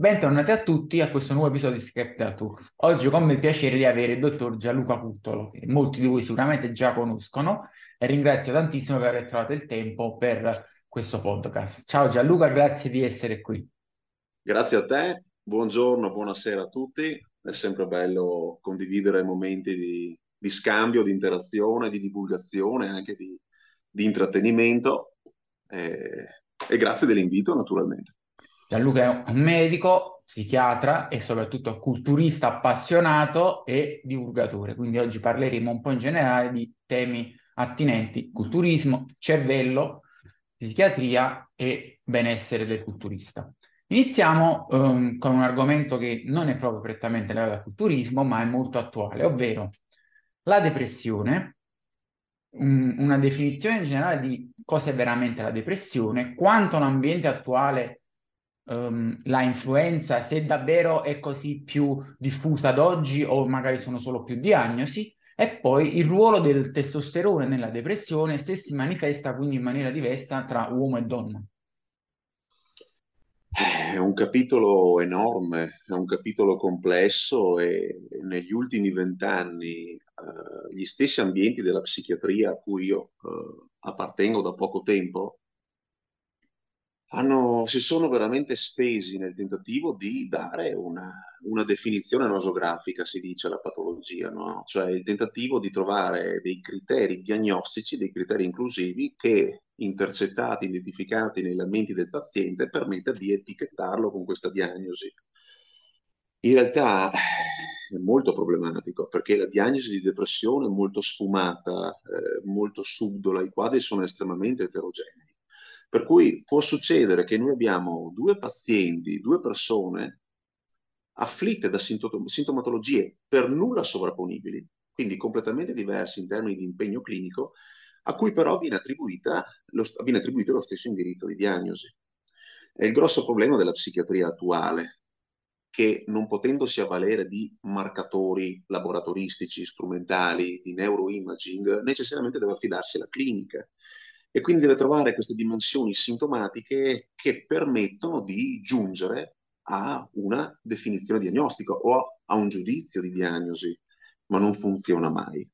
Bentornati a tutti a questo nuovo episodio di Skeptical Talks. Oggi ho con il piacere di avere il dottor Gianluca Cuttolo, che molti di voi sicuramente già conoscono, e ringrazio tantissimo per aver trovato il tempo per questo podcast. Ciao Gianluca, grazie di essere qui. Grazie a te, buongiorno, buonasera a tutti. È sempre bello condividere momenti di, di scambio, di interazione, di divulgazione, anche di, di intrattenimento. E, e grazie dell'invito, naturalmente. Gianluca è un medico, psichiatra e soprattutto culturista appassionato e divulgatore, quindi oggi parleremo un po' in generale di temi attinenti culturismo, cervello, psichiatria e benessere del culturista. Iniziamo um, con un argomento che non è proprio prettamente legato al culturismo, ma è molto attuale, ovvero la depressione, um, una definizione in generale di cosa è veramente la depressione, quanto l'ambiente attuale um, la influenza, se davvero è così più diffusa ad oggi o magari sono solo più diagnosi, e poi il ruolo del testosterone nella depressione se si manifesta quindi in maniera diversa tra uomo e donna. È un capitolo enorme, è un capitolo complesso e negli ultimi vent'anni uh, gli stessi ambienti della psichiatria a cui io uh, appartengo da poco tempo hanno, si sono veramente spesi nel tentativo di dare una, una definizione nosografica, si dice, alla patologia, no? cioè il tentativo di trovare dei criteri diagnostici, dei criteri inclusivi che intercettati, identificati nelle menti del paziente, permetta di etichettarlo con questa diagnosi. In realtà è molto problematico perché la diagnosi di depressione è molto sfumata, eh, molto subdola, i quadri sono estremamente eterogenei. Per cui può succedere che noi abbiamo due pazienti, due persone afflitte da sintomatologie per nulla sovrapponibili, quindi completamente diverse in termini di impegno clinico, a cui però viene, lo, viene attribuito lo stesso indirizzo di diagnosi. È il grosso problema della psichiatria attuale, che non potendosi avvalere di marcatori laboratoristici, strumentali, di neuroimaging, necessariamente deve affidarsi alla clinica e quindi deve trovare queste dimensioni sintomatiche che permettono di giungere a una definizione diagnostica o a un giudizio di diagnosi, ma non funziona mai.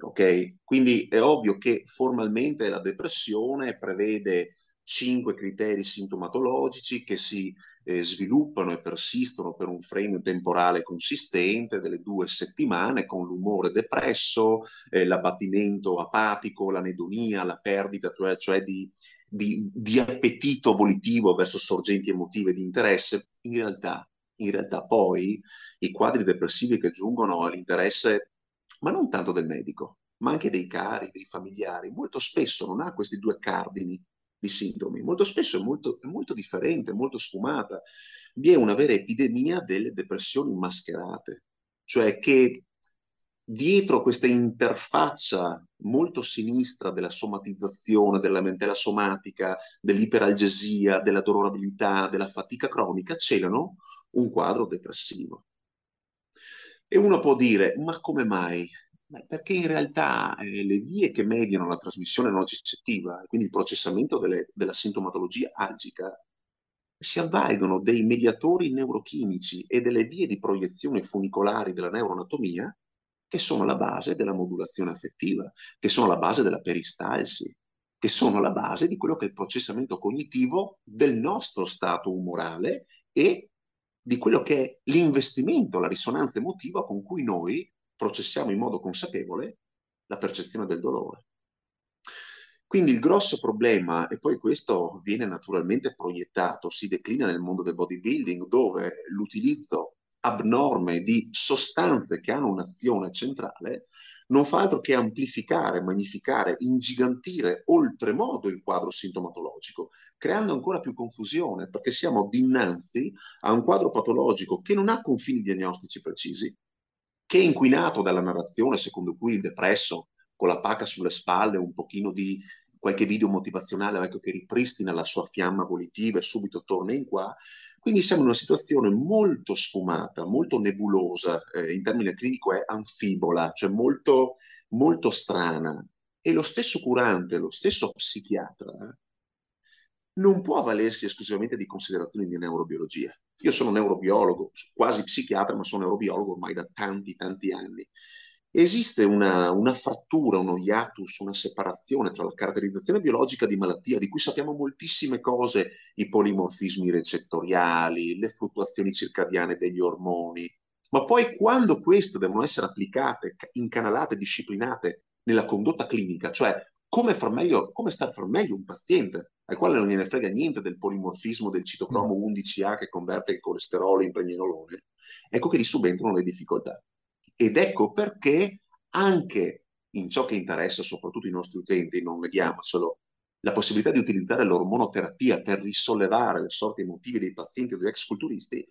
Ok? Quindi è ovvio che formalmente la depressione prevede cinque criteri sintomatologici che si eh, sviluppano e persistono per un frame temporale consistente delle due settimane con l'umore depresso, eh, l'abbattimento apatico, l'anedonia, la perdita cioè, cioè di, di, di, appetito volitivo verso sorgenti emotive di interesse. In realtà, in realtà poi i quadri depressivi che giungono all'interesse, ma non tanto del medico, ma anche dei cari, dei familiari, molto spesso non ha questi due cardini di sintomi. Molto spesso è molto, molto differente, molto sfumata. Vi è una vera epidemia delle depressioni mascherate, cioè che dietro questa interfaccia molto sinistra della somatizzazione, della lamentela somatica, dell'iperalgesia, della dolorabilità, della fatica cronica, celano un quadro depressivo. E uno può dire, ma come mai? Perché in realtà eh, le vie che mediano la trasmissione nocicettiva, quindi il processamento delle, della sintomatologia algica, si avvalgono dei mediatori neurochimici e delle vie di proiezione funicolari della neuroanatomia che sono la base della modulazione affettiva, che sono la base della peristalsi, che sono la base di quello che è il processamento cognitivo del nostro stato umorale e di quello che è l'investimento, la risonanza emotiva con cui noi processiamo in modo consapevole la percezione del dolore. Quindi il grosso problema, e poi questo viene naturalmente proiettato, si declina nel mondo del bodybuilding, dove l'utilizzo abnorme di sostanze che hanno un'azione centrale non fa altro che amplificare, magnificare, ingigantire oltremodo il quadro sintomatologico, creando ancora più confusione, perché siamo dinanzi a un quadro patologico che non ha confini diagnostici precisi, che è inquinato dalla narrazione secondo cui il depresso con la pacca sulle spalle, un pochino di qualche video motivazionale ecco, che ripristina la sua fiamma volitiva e subito torna in qua. Quindi siamo in una situazione molto sfumata, molto nebulosa, eh, in termine clinico è anfibola, cioè molto, molto strana. E lo stesso curante, lo stesso psichiatra, non può avvalersi esclusivamente di considerazioni di neurobiologia. Io sono neurobiologo, quasi psichiatra, ma sono neurobiologo ormai da tanti, tanti anni. Esiste una, una, frattura, uno hiatus, una separazione tra la caratterizzazione biologica di malattia, di cui sappiamo moltissime cose, i polimorfismi recettoriali, le fluttuazioni circadiane degli ormoni, ma poi quando queste devono essere applicate, incanalate, disciplinate nella condotta clinica, cioè come, far meglio, come star far meglio un paziente al quale non gliene frega niente del polimorfismo del citocromo 11A mm. che converte il colesterolo in pregnenolone, ecco che gli subentrano le difficoltà. Ed ecco perché anche in ciò che interessa soprattutto i nostri utenti, non neghiamocelo, la possibilità di utilizzare l'ormonoterapia per risollevare le sorti emotive dei pazienti o degli ex culturisti,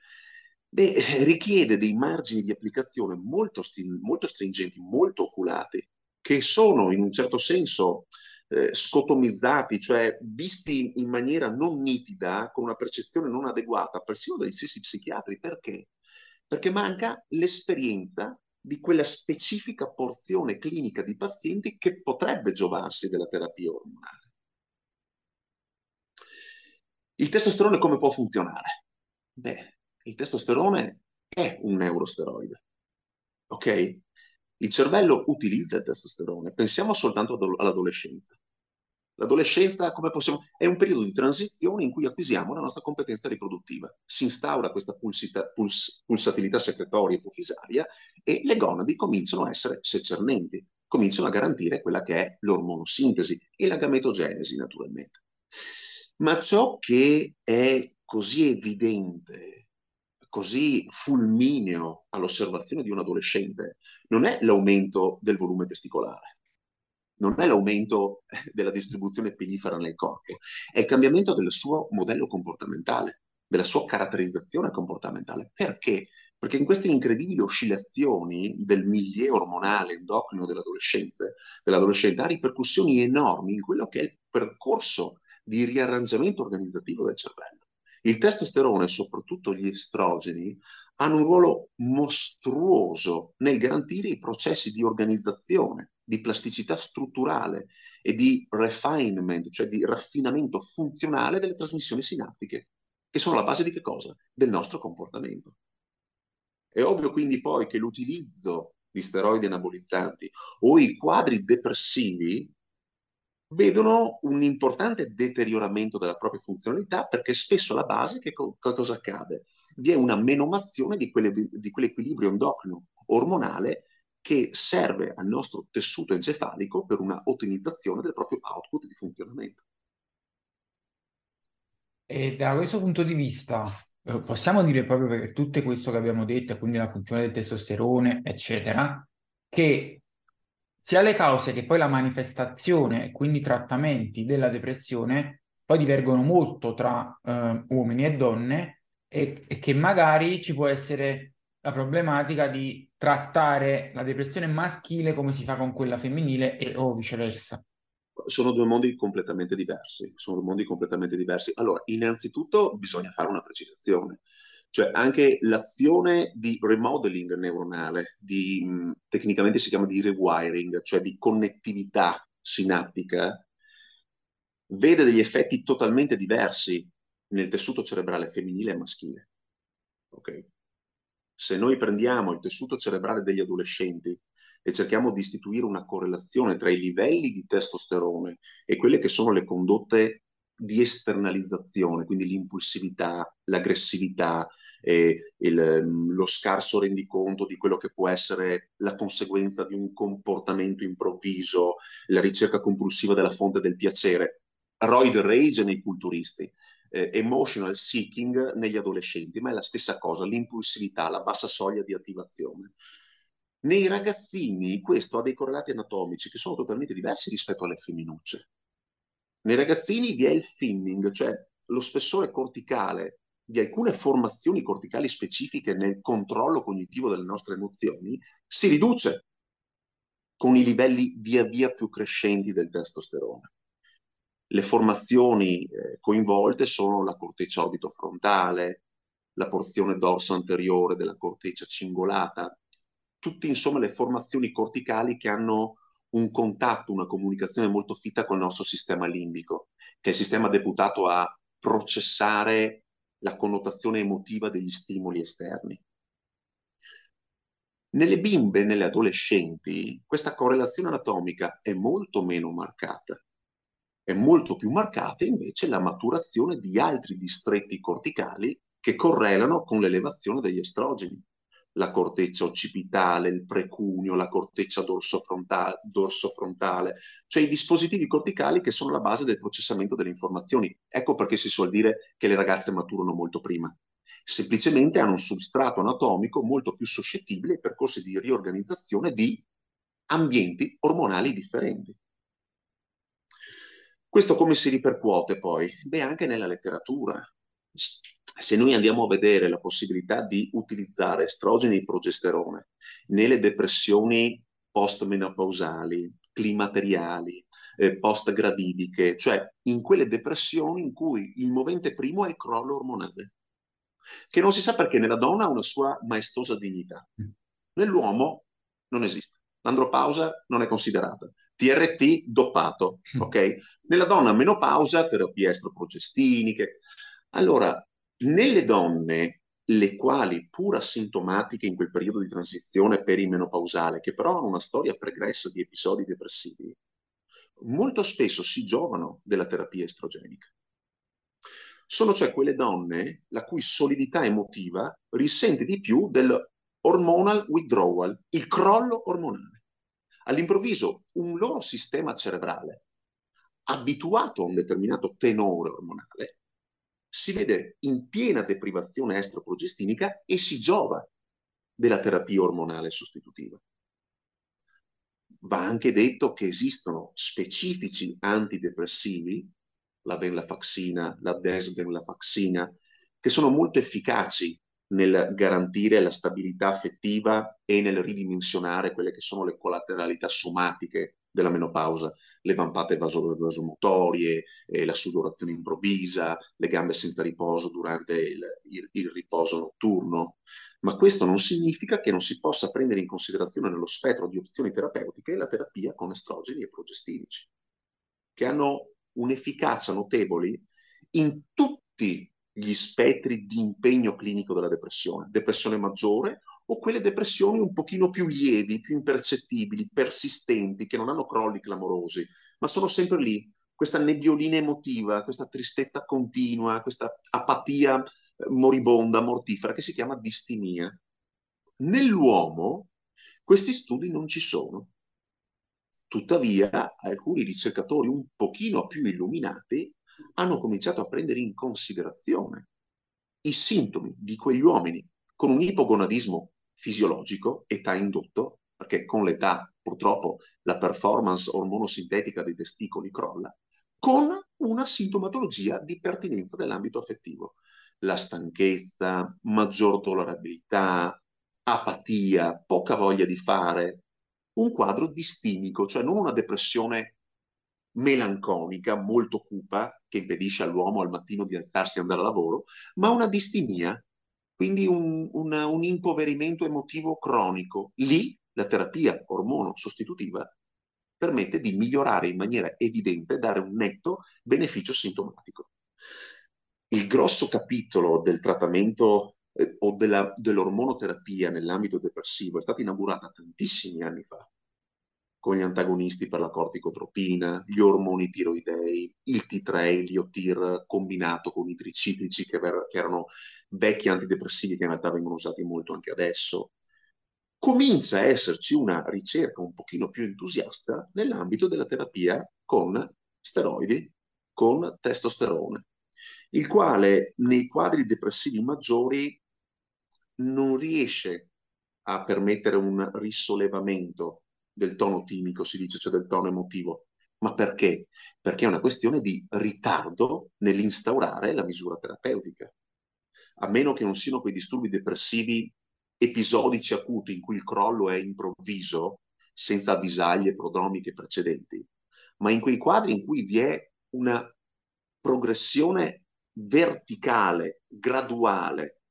beh, richiede dei margini di applicazione molto, molto stringenti, molto oculati, che sono in un certo senso eh, scotomizzati, cioè visti in maniera non nitida, con una percezione non adeguata, persino dagli stessi psichiatri. Perché? Perché manca l'esperienza di quella specifica porzione clinica di pazienti che potrebbe giovarsi della terapia ormonale. Il testosterone come può funzionare? Beh, il testosterone è un neurosteroide, ok? Il cervello utilizza il testosterone, pensiamo soltanto all'adolescenza. L'adolescenza, come possiamo, è un periodo di transizione in cui acquisiamo la nostra competenza riproduttiva. Si instaura questa pulsita, puls, pulsatilità secretoria ipofisaria e le gonadi cominciano a essere secernenti, cominciano a garantire quella che è l'ormonosintesi e la gametogenesi, naturalmente. Ma ciò che è così evidente così fulmineo all'osservazione di un adolescente non è l'aumento del volume testicolare, non è l'aumento della distribuzione pillifera nel corpo, è il cambiamento del suo modello comportamentale, della sua caratterizzazione comportamentale. Perché? Perché in queste incredibili oscillazioni del milieu ormonale endocrino dell'adolescenza, dell'adolescente ha ripercussioni enormi in quello che è il percorso di riarrangiamento organizzativo del cervello. Il testosterone e soprattutto gli estrogeni hanno un ruolo mostruoso nel garantire i processi di organizzazione, di plasticità strutturale e di refinement, cioè di raffinamento funzionale delle trasmissioni sinaptiche, che sono la base di che cosa? Del nostro comportamento. È ovvio quindi poi che l'utilizzo di steroidi anabolizzanti o i quadri depressivi vedono un importante deterioramento della propria funzionalità perché spesso alla base che, co- cosa accade? Vi è una menomazione di, quelle, di quell'equilibrio endocrino ormonale che serve al nostro tessuto encefalico per una ottimizzazione del proprio output di funzionamento. E da questo punto di vista eh, possiamo dire proprio per tutto questo che abbiamo detto, quindi la funzione del testosterone, eccetera, che sia le cause che poi la manifestazione e quindi i trattamenti della depressione poi divergono molto tra eh, uomini e donne e, e, che magari ci può essere la problematica di trattare la depressione maschile come si fa con quella femminile e, o viceversa. Sono due mondi completamente diversi, sono due mondi completamente diversi. Allora, innanzitutto bisogna fare una precisazione. Cioè anche l'azione di remodeling neuronale, di, tecnicamente si chiama di rewiring, cioè di connettività sinaptica, vede degli effetti totalmente diversi nel tessuto cerebrale femminile e maschile. Okay? Se noi prendiamo il tessuto cerebrale degli adolescenti e cerchiamo di istituire una correlazione tra i livelli di testosterone e quelle che sono le condotte di esternalizzazione, quindi l'impulsività, l'aggressività, eh, il, mm, lo scarso rendiconto di quello che può essere la conseguenza di un comportamento improvviso, la ricerca compulsiva della fonte del piacere. Royd rage nei culturisti, eh, emotional seeking negli adolescenti, ma è la stessa cosa, l'impulsività, la bassa soglia di attivazione. Nei ragazzini questo ha dei correlati anatomici che sono totalmente diversi rispetto alle femminucce. Nei ragazzini vi è il thinning, cioè lo spessore corticale di alcune formazioni corticali specifiche nel controllo cognitivo delle nostre emozioni si riduce con i livelli via via più crescenti del testosterone. Le formazioni eh, coinvolte sono la corteccia orbitofrontale, la porzione dorso anteriore della corteccia cingolata, tutte insomma le formazioni corticali che hanno un contatto, una comunicazione molto fitta con il nostro sistema limbico che è il sistema deputato a processare la connotazione emotiva degli stimoli esterni. Nelle bimbe, nelle adolescenti, questa correlazione anatomica è molto meno marcata. È molto più marcata invece la maturazione di altri distretti corticali che correlano con l'elevazione degli estrogeni la corteccia occipitale, il precunio, la corteccia dorsofrontale, dorsofrontale, cioè i dispositivi corticali che sono la base del processamento delle informazioni. Ecco perché si suol dire che le ragazze maturano molto prima. Semplicemente hanno un substrato anatomico molto più suscettibile ai percorsi di riorganizzazione di ambienti ormonali differenti. Questo come si ripercuote poi? Beh, anche nella letteratura se noi andiamo a vedere la possibilità di utilizzare estrogeni e progesterone nelle depressioni postmenopausali, climateriali, eh, post-gravidiche, cioè in quelle depressioni in cui il movente primo è il crollo ormonale, che non si sa perché nella donna ha una sua maestosa dignità, mm. nell'uomo non esiste. L'andropausa non è considerata. TRT doppato, mm. ok? Nella donna menopausa, terapie estroprogestiniche. Allora, nelle donne, le quali, pur asintomatiche in quel periodo di transizione perimenopausale, che però hanno una storia pregressa di episodi depressivi, molto spesso si giovano della terapia estrogenica. Sono cioè quelle donne la cui solidità emotiva risente di più del hormonal withdrawal, il crollo ormonale. All'improvviso un loro sistema cerebrale, abituato a un determinato tenore ormonale, si vede in piena deprivazione estroprogestinica e si giova della terapia ormonale sostitutiva. Va anche detto che esistono specifici antidepressivi, la venlafaxina, la desvenlafaxina, che sono molto efficaci nel garantire la stabilità affettiva e nel ridimensionare quelle che sono le collateralità somatiche della menopausa, le vampate vaso- vasomotorie, eh, la sudorazione improvvisa, le gambe senza riposo durante il, il, il riposo notturno. Ma questo non significa che non si possa prendere in considerazione nello spettro di opzioni terapeutiche la terapia con estrogeni e progestinici, che hanno un'efficacia notevole in tutti gli spettri di impegno clinico della depressione, depressione maggiore o quelle depressioni un pochino più lievi, più impercettibili, persistenti, che non hanno crolli clamorosi, ma sono sempre lì, questa nebbiolina emotiva, questa tristezza continua, questa apatia eh, moribonda, mortifera, che si chiama distimia. Nell'uomo questi studi non ci sono. Tuttavia, alcuni ricercatori un pochino più illuminati hanno cominciato a prendere in considerazione i sintomi di quegli uomini con un ipogonadismo fisiologico, età indotto, perché con l'età purtroppo la performance ormonosintetica dei testicoli crolla, con una sintomatologia di pertinenza dell'ambito affettivo. La stanchezza, maggior tollerabilità, apatia, poca voglia di fare, un quadro distimico, cioè non una depressione melanconica, molto cupa, che impedisce all'uomo al mattino di alzarsi e andare a lavoro, ma una distimia quindi un, un, un impoverimento emotivo cronico. Lì la terapia ormono sostitutiva permette di migliorare in maniera evidente, dare un netto beneficio sintomatico. Il grosso capitolo del trattamento eh, o della, dell'ormonoterapia nell'ambito depressivo è stato inaugurato tantissimi anni fa con gli antagonisti per la corticotropina, gli ormoni tiroidei, il T3, l'IOTIR combinato con i triciclici che, che erano vecchi antidepressivi che in realtà vengono usati molto anche adesso. Comincia a esserci una ricerca un pochino più entusiasta nell'ambito della terapia con steroidi, con testosterone, il quale nei quadri depressivi maggiori non riesce a permettere un risollevamento del tono timico, si dice, cioè del tono emotivo. Ma perché? Perché è una questione di ritardo nell'instaurare la misura terapeutica. A meno che non siano quei disturbi depressivi episodici acuti in cui il crollo è improvviso, senza avvisaglie prodromiche precedenti, ma in quei quadri in cui vi è una progressione verticale, graduale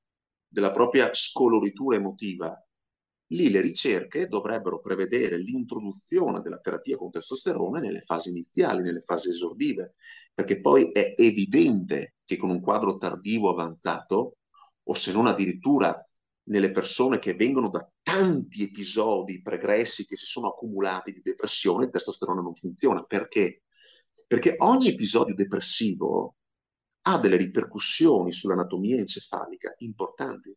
della propria scoloritura emotiva lì le ricerche dovrebbero prevedere l'introduzione della terapia con testosterone nelle fasi iniziali, nelle fasi esordive, perché poi è evidente che con un quadro tardivo avanzato, o se non addirittura nelle persone che vengono da tanti episodi pregressi che si sono accumulati di depressione, il testosterone non funziona. Perché? Perché ogni episodio depressivo ha delle ripercussioni sull'anatomia encefalica importanti.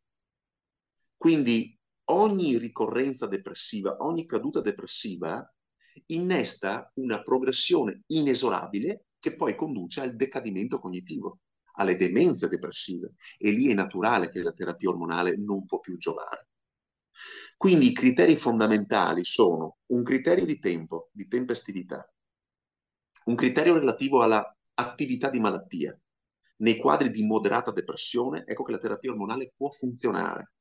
Quindi ogni ricorrenza depressiva, ogni caduta depressiva innesta una progressione inesorabile che poi conduce al decadimento cognitivo, alle demenze depressive e lì è naturale che la terapia ormonale non può più giovare. Quindi i criteri fondamentali sono un criterio di tempo, di tempestività, un criterio relativo alla attività di malattia. Nei quadri di moderata depressione, ecco che la terapia ormonale può funzionare,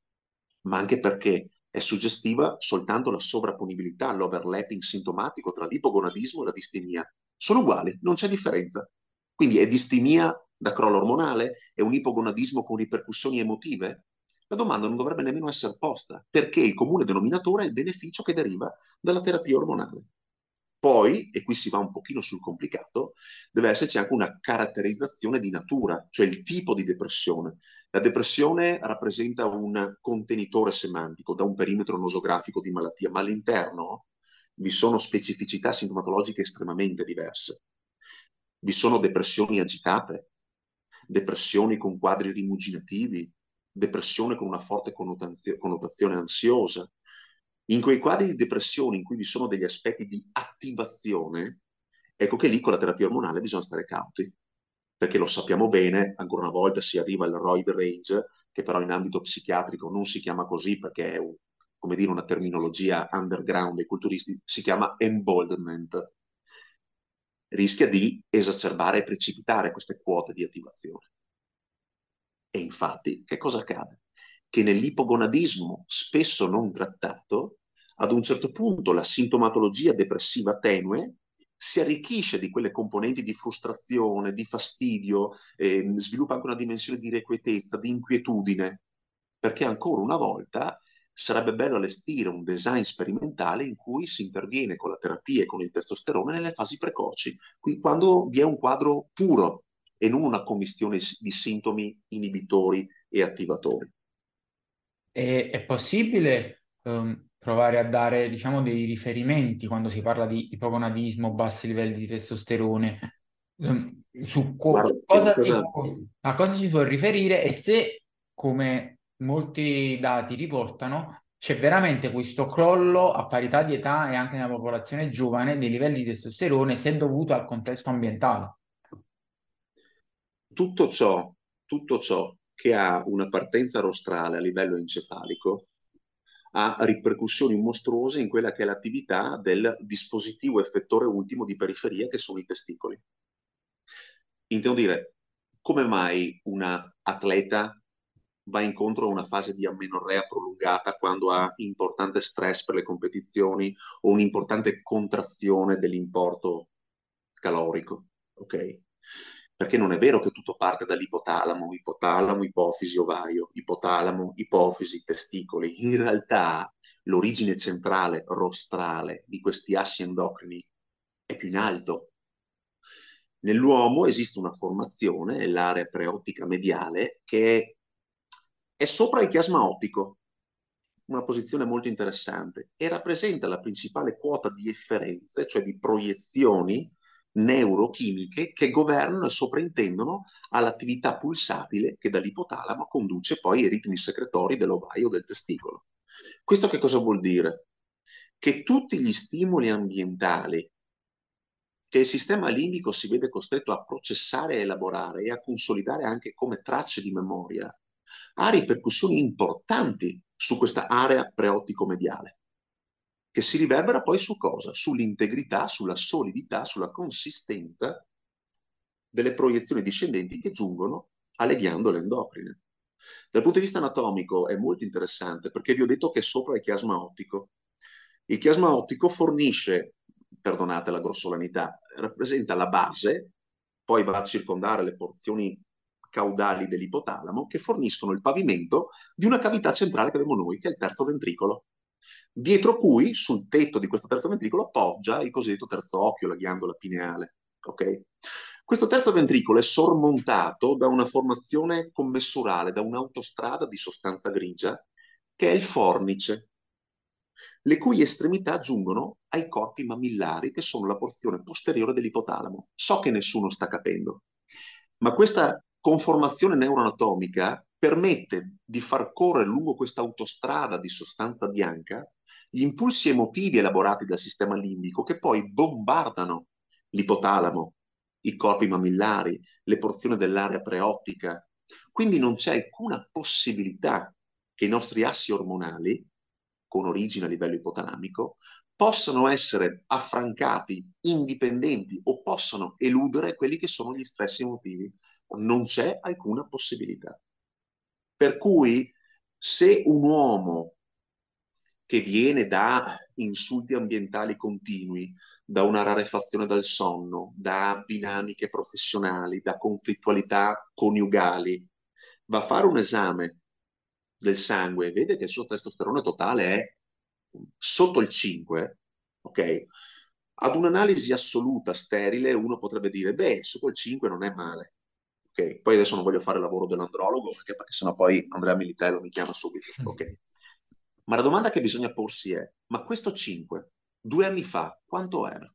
ma anche perché è suggestiva soltanto la sovrapponibilità, l'overlapping sintomatico tra l'ipogonadismo e la distimia. Sono uguali, non c'è differenza. Quindi è distimia da crollo ormonale? È un ipogonadismo con ripercussioni emotive? La domanda non dovrebbe nemmeno essere posta, perché il comune denominatore è il beneficio che deriva dalla terapia ormonale. Poi, e qui si va un pochino sul complicato, deve esserci anche una caratterizzazione di natura, cioè il tipo di depressione. La depressione rappresenta un contenitore semantico da un perimetro nosografico di malattia, ma all'interno vi sono specificità sintomatologiche estremamente diverse. Vi sono depressioni agitate, depressioni con quadri rimuginativi, depressione con una forte connotazione ansiosa, in quei quadri di depressione in cui vi sono degli aspetti di attivazione, ecco che lì con la terapia ormonale bisogna stare cauti, perché lo sappiamo bene, ancora una volta si arriva al roid rage, che però in ambito psichiatrico non si chiama così perché è un, come dire, una terminologia underground dei culturisti, si chiama emboldenment. Rischia di esacerbare e precipitare queste quote di attivazione. E infatti, che cosa accade? Che nell'ipogonadismo spesso non trattato, ad un certo punto la sintomatologia depressiva tenue si arricchisce di quelle componenti di frustrazione, di fastidio, eh, sviluppa anche una dimensione di irrequietezza, di inquietudine, perché ancora una volta sarebbe bello allestire un design sperimentale in cui si interviene con la terapia e con il testosterone nelle fasi precoci, quando vi è un quadro puro e non una commistione di sintomi inibitori e attivatori. E, è possibile um, provare a dare, diciamo, dei riferimenti quando si parla di ipogonadismo, bassi livelli di testosterone, um, su co- Guarda, cosa cosa... Può, a cosa si può riferire e se, come molti dati riportano, c'è veramente questo crollo a parità di età e anche nella popolazione giovane dei livelli di testosterone se dovuto al contesto ambientale. Tutto ciò, tutto ciò che ha una partenza rostrale a livello encefalico ha ripercussioni mostruose in quella che è l'attività del dispositivo effettore ultimo di periferia che sono i testicoli. Intendo dire, come mai una atleta va incontro a una fase di amenorrea prolungata quando ha importante stress per le competizioni o un'importante contrazione dell'importo calorico, ok? Perché non è vero che tutto parte dall'ipotalamo, ipotalamo, ipofisi, ovaio, ipotalamo, ipofisi, testicoli. In realtà l'origine centrale, rostrale, di questi assi endocrini è più in alto. Nell'uomo esiste una formazione, l'area preottica mediale, che è sopra il chiasma ottico, una posizione molto interessante, e rappresenta la principale quota di efferenze, cioè di proiezioni neurochimiche che governano e sovrintendono all'attività pulsatile che dall'ipotalamo conduce poi ai ritmi secretori dell'ovaio del testicolo. Questo che cosa vuol dire? Che tutti gli stimoli ambientali che il sistema limbico si vede costretto a processare e elaborare e a consolidare anche come tracce di memoria, ha ripercussioni importanti su questa area preottico-mediale che si riverbera poi su cosa? Sull'integrità, sulla solidità, sulla consistenza delle proiezioni discendenti che giungono alle ghiandole endocrine. Dal punto di vista anatomico è molto interessante perché vi ho detto che è sopra il chiasma ottico. Il chiasma ottico fornisce, perdonate la grossolanità, rappresenta la base, poi va a circondare le porzioni caudali dell'ipotalamo che forniscono il pavimento di una cavità centrale che abbiamo noi, che è il terzo ventricolo dietro cui, sul tetto di questo terzo ventricolo, appoggia il cosiddetto terzo occhio, la ghiandola pineale. Okay? Questo terzo ventricolo è sormontato da una formazione commessurale, da un'autostrada di sostanza grigia, che è il fornice, le cui estremità giungono ai corpi mammillari, che sono la porzione posteriore dell'ipotalamo. So che nessuno sta capendo, ma questa conformazione neuroanatomica permette di far correre lungo questa autostrada di sostanza bianca gli impulsi emotivi elaborati dal sistema limbico che poi bombardano l'ipotalamo, i corpi mammillari, le porzioni dell'area preottica. Quindi non c'è alcuna possibilità che i nostri assi ormonali, con origine a livello ipotalamico, possano essere affrancati, indipendenti o possano eludere quelli che sono gli stress emotivi. Non c'è alcuna possibilità. Per cui se un uomo che viene da insulti ambientali continui, da una rarefazione del sonno, da dinamiche professionali, da conflittualità coniugali, va a fare un esame del sangue e vede che il suo testosterone totale è sotto il 5, ok? Ad un'analisi assoluta, sterile, uno potrebbe dire, beh, sotto il 5 non è male. Ok, poi adesso non voglio fare il lavoro dell'andrologo perché, perché sennò poi Andrea Militello mi chiama subito. Ok. Ma la domanda che bisogna porsi è, ma questo 5, due anni fa, quanto era?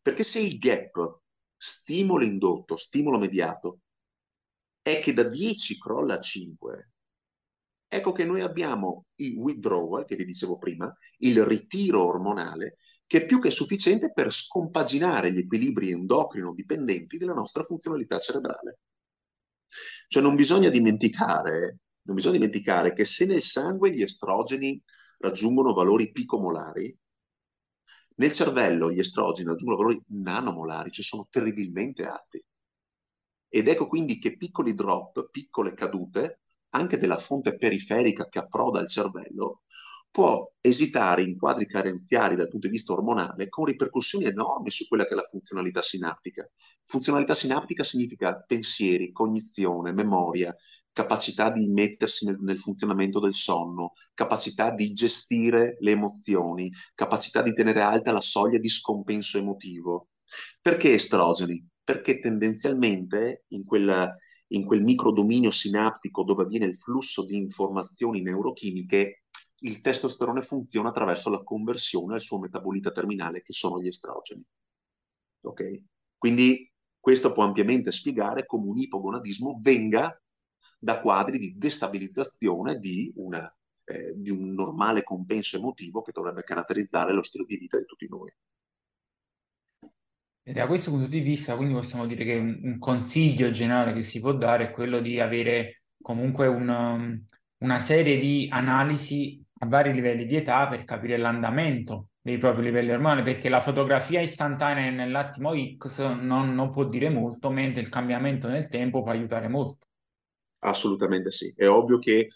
Perché se il gap stimolo indotto, stimolo mediato, è che da 10 crolla a 5, ecco che noi abbiamo il withdrawal, che vi dicevo prima, il ritiro ormonale, che è più che sufficiente per scompaginare gli equilibri endocrino dipendenti della nostra funzionalità cerebrale. Cioè non bisogna dimenticare non bisogna dimenticare che se nel sangue gli estrogeni raggiungono valori picomolari, nel cervello gli estrogeni raggiungono valori nanomolari, cioè sono terribilmente alti. Ed ecco quindi che piccoli drop, piccole cadute, anche della fonte periferica che approda al cervello, può esitare in quadri carenziali dal punto di vista ormonale con ripercussioni enormi su quella che è la funzionalità sinaptica. Funzionalità sinaptica significa pensieri, cognizione, memoria, capacità di mettersi nel, nel, funzionamento del sonno, capacità di gestire le emozioni, capacità di tenere alta la soglia di scompenso emotivo. Perché estrogeni? Perché tendenzialmente in, quella, in quel microdominio sinaptico dove avviene il flusso di informazioni neurochimiche, il testosterone funziona attraverso la conversione al suo metabolita terminale, che sono gli estrogeni. Ok? Quindi questo può ampiamente spiegare come un ipogonadismo venga da quadri di destabilizzazione di, una, eh, di un normale compenso emotivo che dovrebbe caratterizzare lo stile di vita di tutti noi. E da questo punto di vista, quindi possiamo dire che un, un consiglio generale che si può dare è quello di avere comunque un, una serie di analisi a vari livelli di età per capire l'andamento dei propri livelli ormonali, perché la fotografia istantanea nell'attimo X non, non può dire molto, mentre il cambiamento nel tempo può aiutare molto. Assolutamente sì. È ovvio che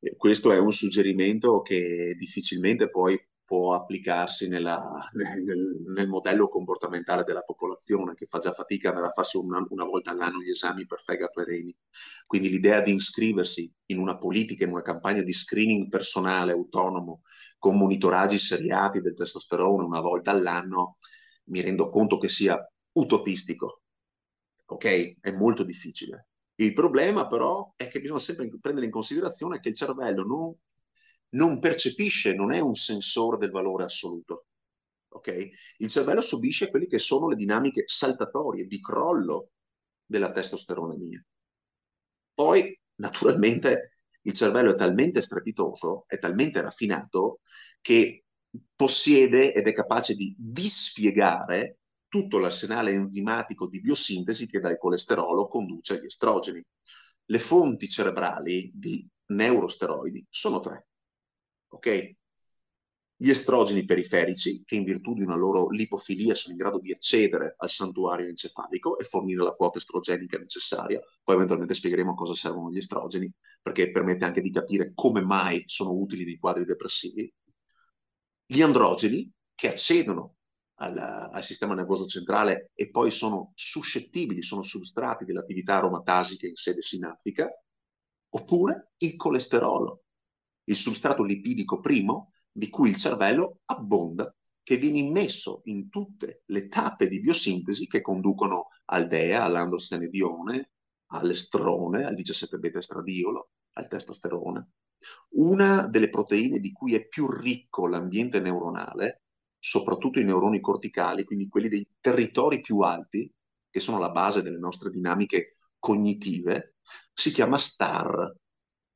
eh, questo è un suggerimento che difficilmente poi può applicarsi nella, nel, nel, modello comportamentale della popolazione che fa già fatica andare a farsi una, una, volta all'anno gli esami per fegato e reni. Quindi l'idea di iscriversi in una politica, in una campagna di screening personale, autonomo, con monitoraggi seriati del testosterone una volta all'anno, mi rendo conto che sia utopistico. Ok? È molto difficile. Il problema però è che bisogna sempre prendere in considerazione che il cervello non, non percepisce, non è un sensore del valore assoluto. Okay? Il cervello subisce quelle che sono le dinamiche saltatorie di crollo della testosteronemia. Poi, naturalmente, il cervello è talmente strepitoso, è talmente raffinato, che possiede ed è capace di dispiegare tutto l'arsenale enzimatico di biosintesi che dal colesterolo conduce agli estrogeni. Le fonti cerebrali di neurosteroidi sono tre. Ok? Gli estrogeni periferici, che in virtù di una loro lipofilia sono in grado di accedere al santuario encefalico e fornire la quota estrogenica necessaria. Poi eventualmente spiegheremo a cosa servono gli estrogeni, perché permette anche di capire come mai sono utili nei quadri depressivi. Gli androgeni, che accedono al, al, sistema nervoso centrale e poi sono suscettibili, sono substrati dell'attività aromatasica in sede sinaptica, oppure il colesterolo, il substrato lipidico primo di cui il cervello abbonda, che viene immesso in tutte le tappe di biosintesi che conducono al DEA, all'androstenedione, all'estrone, al 17-beta estradiolo, al testosterone. Una delle proteine di cui è più ricco l'ambiente neuronale, soprattutto i neuroni corticali, quindi quelli dei territori più alti, che sono la base delle nostre dinamiche cognitive, si chiama STAR,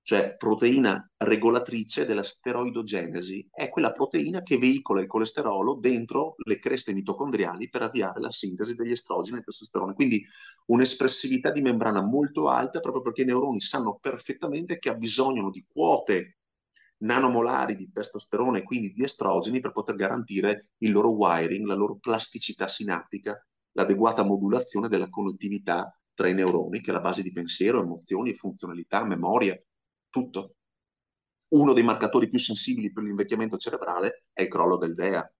cioè proteina regolatrice della steroidogenesi, è quella proteina che veicola il colesterolo dentro le creste mitocondriali per avviare la sintesi degli estrogeni e testosterone. Quindi un'espressività di membrana molto alta proprio perché i neuroni sanno perfettamente che ha bisogno di quote nanomolari di testosterone e quindi di estrogeni per poter garantire il loro wiring, la loro plasticità sinaptica, l'adeguata modulazione della connettività tra i neuroni, che è la base di pensiero, emozioni, funzionalità, memoria, tutto. Uno dei marcatori più sensibili per l'invecchiamento cerebrale è il crollo del DEA,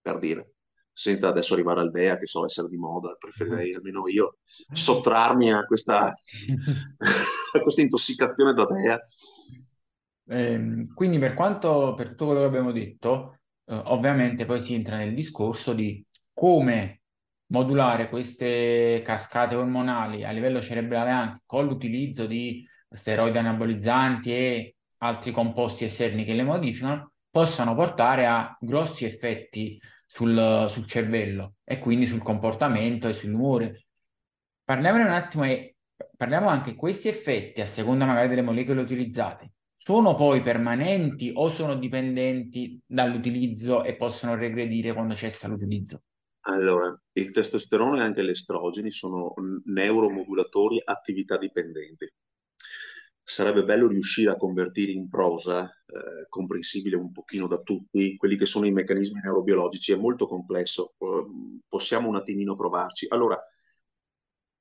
per dire. Senza adesso arrivare al DEA, che so essere di moda, preferirei almeno io sottrarmi a questa, a questa intossicazione da DEA. Eh, quindi per quanto, per tutto quello che abbiamo detto, eh, ovviamente poi si entra nel discorso di come modulare queste cascate ormonali a livello cerebrale anche con l'utilizzo di steroidi anabolizzanti e altri composti esterni che le modificano, possano portare a grossi effetti sul, sul cervello e quindi sul comportamento e sull'umore. Parliamone un attimo e parliamo anche di questi effetti, a seconda magari delle molecole utilizzate, sono poi permanenti o sono dipendenti dall'utilizzo e possono regredire quando cessa l'utilizzo? Allora, il testosterone e anche gli estrogeni sono neuromodulatori attività dipendenti sarebbe bello riuscire a convertire in prosa, eh, comprensibile un pochino da tutti, quelli che sono i meccanismi neurobiologici. È molto complesso, possiamo un attimino provarci. Allora,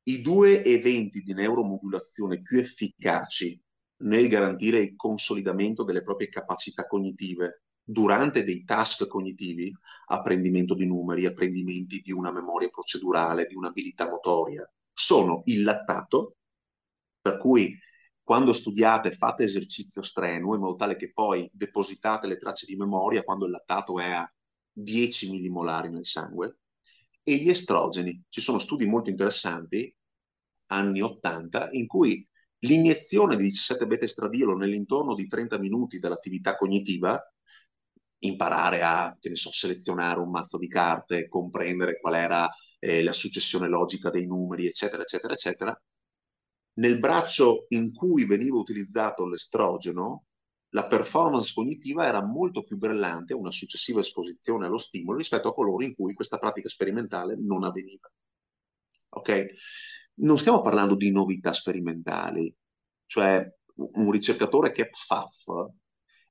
i due eventi di neuromodulazione più efficaci nel garantire il consolidamento delle proprie capacità cognitive durante dei task cognitivi, apprendimento di numeri, apprendimenti di una memoria procedurale, di un'abilità motoria, sono il lattato, per cui quando studiate fate esercizio strenuo in modo tale che poi depositate le tracce di memoria quando il lattato è a 10 millimolari nel sangue e gli estrogeni. Ci sono studi molto interessanti, anni 80, in cui l'iniezione di 17 beta estradiolo nell'intorno di 30 minuti dall'attività cognitiva, imparare a, so, selezionare un mazzo di carte, comprendere qual era eh, la successione logica dei numeri, eccetera, eccetera, eccetera, nel braccio in cui veniva utilizzato l'estrogeno, la performance cognitiva era molto più brillante a una successiva esposizione allo stimolo rispetto a coloro in cui questa pratica sperimentale non avveniva. Ok? Non stiamo parlando di novità sperimentali, cioè un ricercatore che è PFAF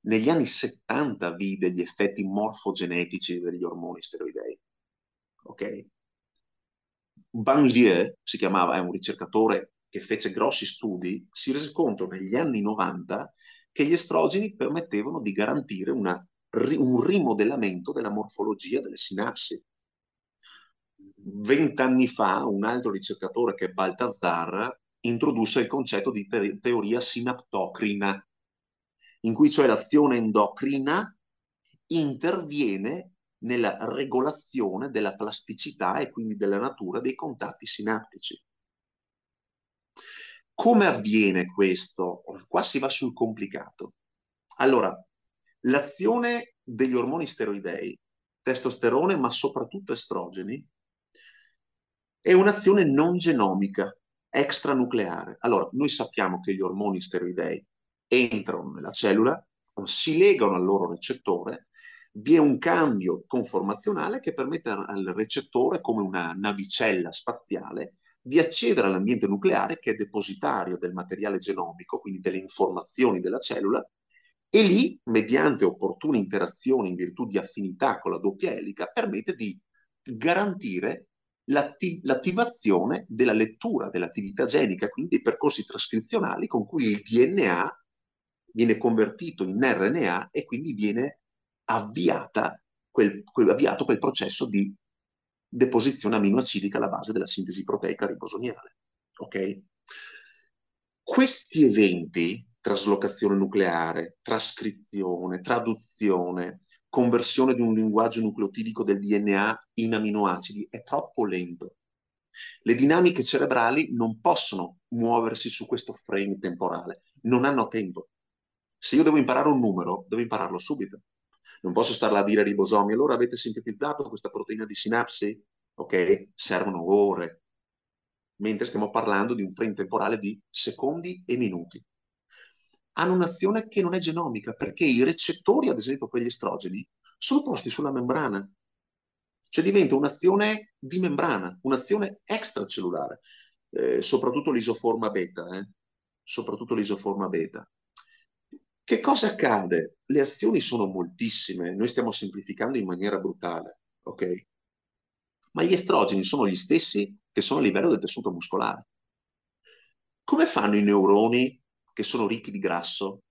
negli anni 70 vide gli effetti morfogenetici degli ormoni steroidei. Ok? Banlieu si chiamava, è un ricercatore che fece grossi studi, si rese conto negli anni 90 che gli estrogeni permettevano di garantire una, un rimodellamento della morfologia delle sinapsi. Vent'anni fa un altro ricercatore che è Baltazar introdusse il concetto di te teoria sinaptocrina, in cui cioè l'azione endocrina interviene nella regolazione della plasticità e quindi della natura dei contatti sinaptici. Come avviene questo? Qua si va sul complicato. Allora, l'azione degli ormoni steroidei, testosterone, ma soprattutto estrogeni, è un'azione non genomica, extranucleare. Allora, noi sappiamo che gli ormoni steroidei entrano nella cellula, si legano al loro recettore, vi è un cambio conformazionale che permette al recettore, come una navicella spaziale, di accedere all'ambiente nucleare che è depositario del materiale genomico, quindi delle informazioni della cellula, e lì, mediante opportune interazioni in virtù di affinità con la doppia elica, permette di garantire l'atti- l'attivazione della lettura dell'attività genica, quindi dei percorsi trascrizionali con cui il DNA viene convertito in RNA e quindi viene avviata quel, quel, avviato quel processo di deposizione aminoacidica alla base della sintesi proteica ribosoniale. Ok? Questi eventi traslocazione nucleare, trascrizione, traduzione, conversione di un linguaggio nucleotidico del DNA in aminoacidi è troppo lento. Le dinamiche cerebrali non possono muoversi su questo frame temporale, non hanno tempo. Se io devo imparare un numero, devo impararlo subito. Non posso stare là a dire ai ribosomi, allora avete sintetizzato questa proteina di sinapsi? Ok, servono ore, mentre stiamo parlando di un frame temporale di secondi e minuti hanno un'azione che non è genomica, perché i recettori, ad esempio per gli estrogeni, sono posti sulla membrana. Cioè diventa un'azione di membrana, un'azione extracellulare, eh, soprattutto l'isoforma beta, eh? soprattutto l'isoforma beta. Che cosa accade? Le azioni sono moltissime, noi stiamo semplificando in maniera brutale, ok? Ma gli estrogeni sono gli stessi che sono a livello del tessuto muscolare. Come fanno i neuroni che sono ricchi di grasso,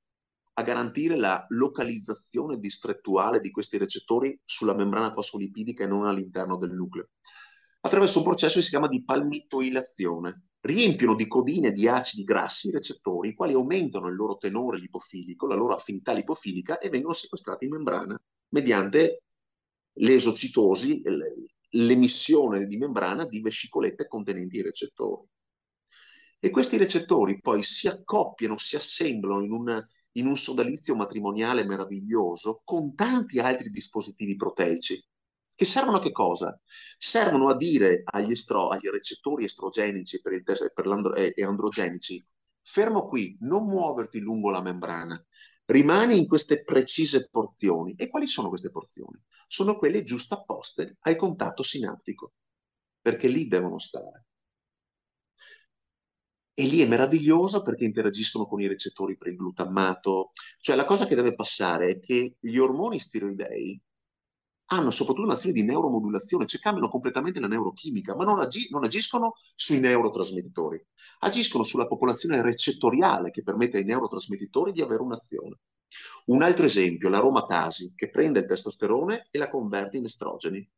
a garantire la localizzazione distrettuale di questi recettori sulla membrana fosfolipidica e non all'interno del nucleo, attraverso un processo che si chiama di palmitoilazione. Riempiono di codine di acidi grassi i recettori, i quali aumentano il loro tenore lipofilico, la loro affinità lipofilica e vengono sequestrati in membrana mediante l'esocitosi, l'emissione di membrana di vescicolette contenenti i recettori. E questi recettori poi si accoppiano, si assemblano in un, in un sodalizio matrimoniale meraviglioso con tanti altri dispositivi proteici che servono a che cosa? Servono a dire agli, estro, agli recettori estrogenici per il per e androgenici, fermo qui, non muoverti lungo la membrana, rimani in queste precise porzioni. E quali sono queste porzioni? Sono quelle giustapposte al contatto sinaptico, perché lì devono stare. E lì è meraviglioso perché interagiscono con i recettori per il glutammato. Cioè la cosa che deve passare è che gli ormoni steroidei hanno soprattutto un'azione di neuromodulazione, cioè cambiano completamente la neurochimica, ma non, agi- non, agiscono sui neurotrasmettitori, agiscono sulla popolazione recettoriale che permette ai neurotrasmettitori di avere un'azione. Un altro esempio, l'aromatasi, che prende il testosterone e la converte in estrogeni.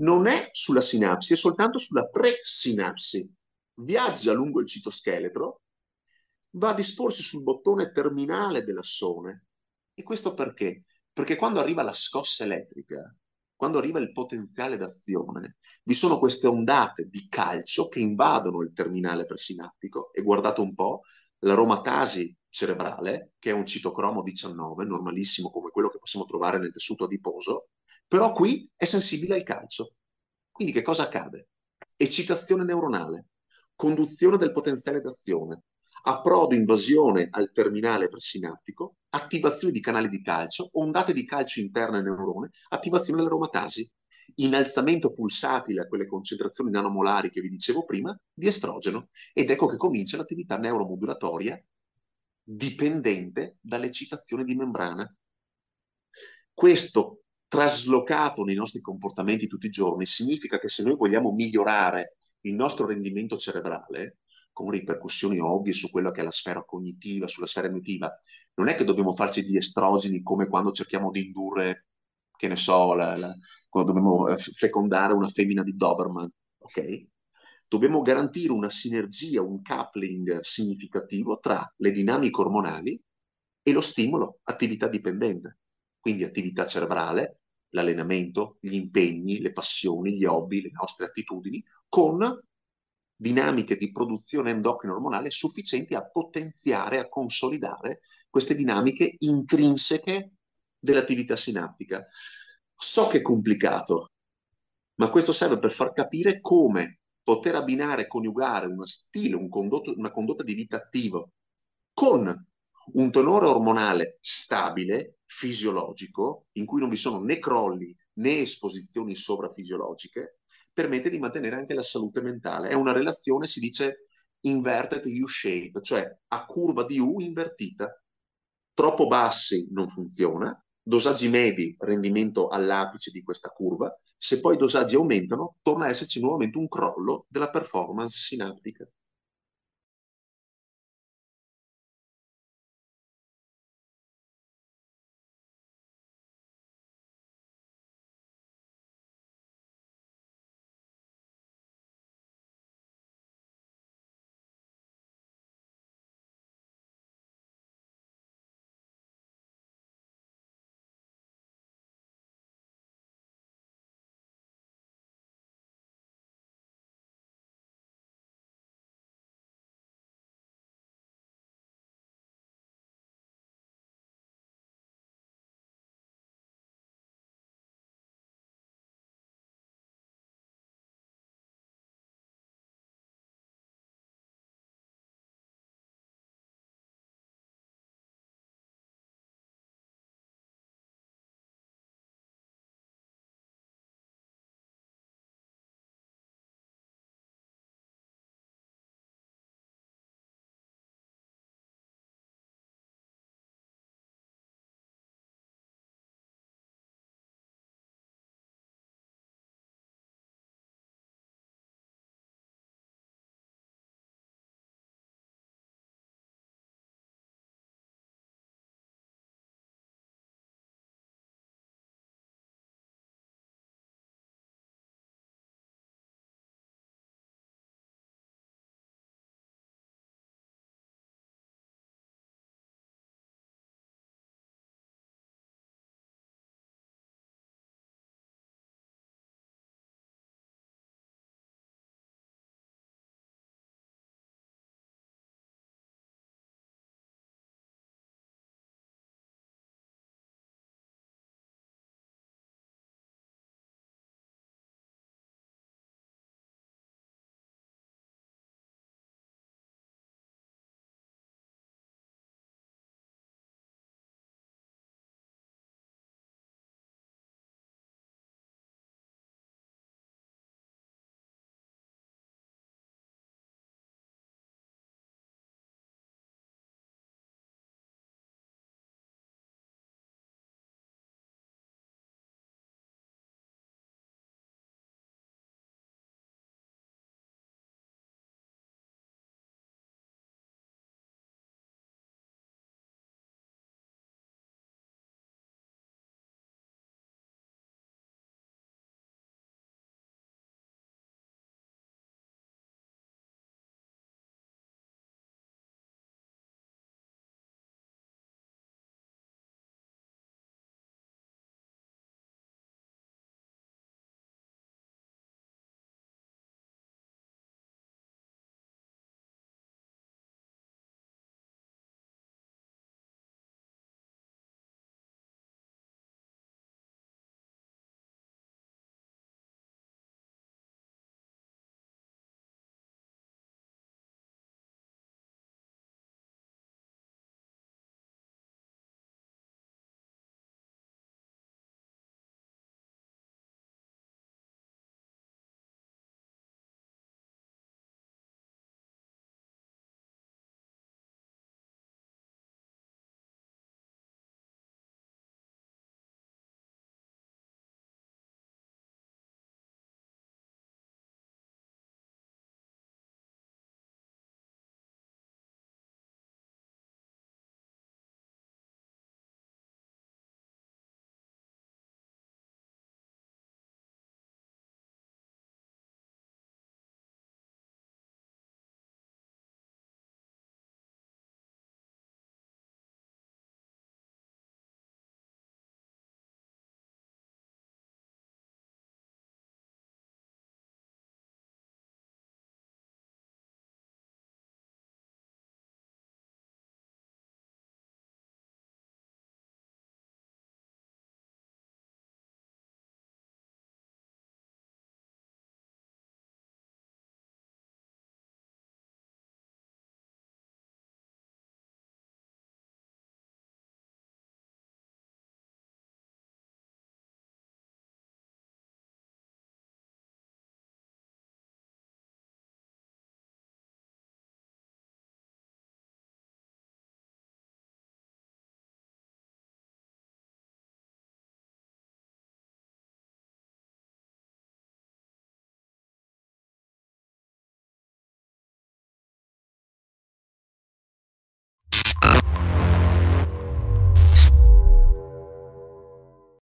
Non è sulla sinapsi, è soltanto sulla presinapsi, viaggia lungo il citoscheletro, va a disporsi sul bottone terminale dell'assone. E questo perché? Perché quando arriva la scossa elettrica, quando arriva il potenziale d'azione, vi sono queste ondate di calcio che invadono il terminale presinaptico e guardate un po', l'aromatasi cerebrale, che è un citocromo 19, normalissimo come quello che possiamo trovare nel tessuto adiposo, però qui è sensibile al calcio. Quindi che cosa accade? Eccitazione neuronale, conduzione del potenziale d'azione, approdo invasione al terminale presinaptico, attivazione di canali di calcio, ondate di calcio interne al neurone, attivazione dell'aromatasi, innalzamento pulsatile a quelle concentrazioni nanomolari che vi dicevo prima di estrogeno ed ecco che comincia l'attività neuromodulatoria dipendente dall'eccitazione di membrana. Questo traslocato nei nostri comportamenti tutti i giorni significa che se noi vogliamo migliorare il nostro rendimento cerebrale, con ripercussioni ovvie su quella che è la sfera cognitiva, sulla sfera emotiva, non è che dobbiamo farci di estrogeni come quando cerchiamo di indurre, che ne so, la, la, quando dobbiamo eh, fecondare una femmina di Doberman, ok? Dobbiamo garantire una sinergia, un coupling significativo tra le dinamiche ormonali e lo stimolo attività dipendente, quindi attività cerebrale, l'allenamento, gli impegni, le passioni, gli hobby, le nostre attitudini, con dinamiche di produzione endocrina ormonale sufficienti a potenziare, a consolidare queste dinamiche intrinseche dell'attività sinaptica. So che è complicato, ma questo serve per far capire come poter abbinare coniugare uno stile, un condotto, una condotta di vita attiva con un tenore ormonale stabile, fisiologico, in cui non vi sono né crolli né esposizioni sovrafisiologiche, permette di mantenere anche la salute mentale. È una relazione, si dice, inverted U-shape, cioè a curva di U invertita. Troppo bassi non funziona, dosaggi medi, rendimento all'apice di questa curva, se poi i dosaggi aumentano, torna a esserci nuovamente un crollo della performance sinaptica.